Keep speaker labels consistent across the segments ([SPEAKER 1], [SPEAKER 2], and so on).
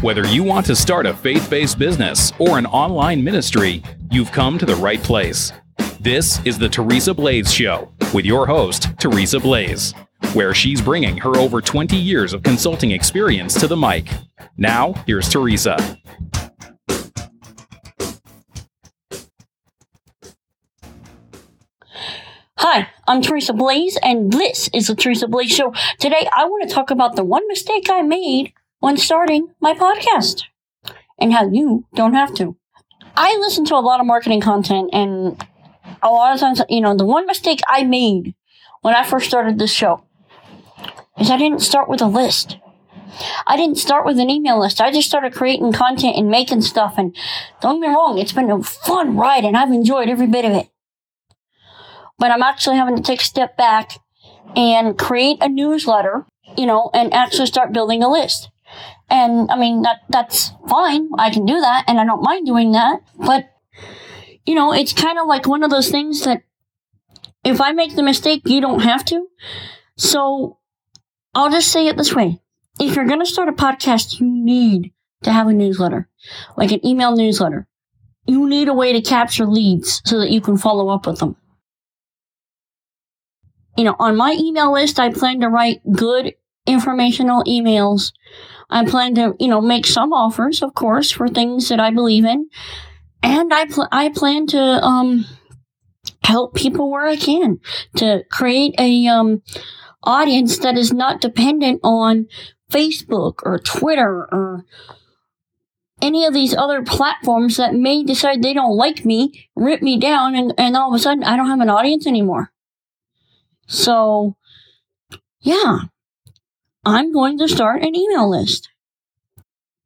[SPEAKER 1] Whether you want to start a faith based business or an online ministry, you've come to the right place. This is the Teresa Blaze Show with your host, Teresa Blaze, where she's bringing her over 20 years of consulting experience to the mic. Now, here's Teresa.
[SPEAKER 2] Hi, I'm Teresa Blaze, and this is the Teresa Blaze Show. Today, I want to talk about the one mistake I made when starting my podcast and how you don't have to. I listen to a lot of marketing content, and a lot of times, you know, the one mistake I made when I first started this show is I didn't start with a list. I didn't start with an email list. I just started creating content and making stuff. And don't get me wrong, it's been a fun ride, and I've enjoyed every bit of it but I'm actually having to take a step back and create a newsletter, you know, and actually start building a list. And I mean, that, that's fine. I can do that and I don't mind doing that. But, you know, it's kind of like one of those things that if I make the mistake, you don't have to. So I'll just say it this way. If you're going to start a podcast, you need to have a newsletter, like an email newsletter. You need a way to capture leads so that you can follow up with them you know, on my email list, I plan to write good informational emails. I plan to, you know, make some offers, of course, for things that I believe in. And I, pl- I plan to, um, help people where I can to create a, um, audience that is not dependent on Facebook or Twitter or any of these other platforms that may decide they don't like me, rip me down, and, and all of a sudden I don't have an audience anymore. So, yeah, I'm going to start an email list.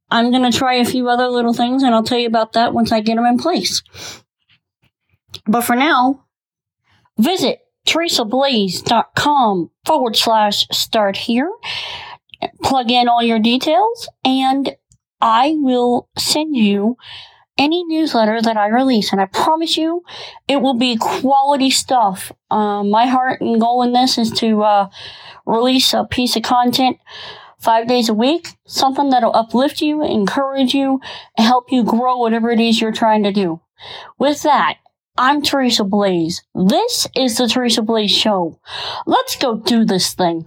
[SPEAKER 2] I'm going to try a few other little things and I'll tell you about that once I get them in place. But for now, visit teresablaze.com forward slash start here. Plug in all your details and I will send you any newsletter that I release, and I promise you, it will be quality stuff. Um, my heart and goal in this is to uh, release a piece of content five days a week, something that'll uplift you, encourage you, help you grow whatever it is you're trying to do. With that, I'm Teresa Blaze. This is the Teresa Blaze Show. Let's go do this thing.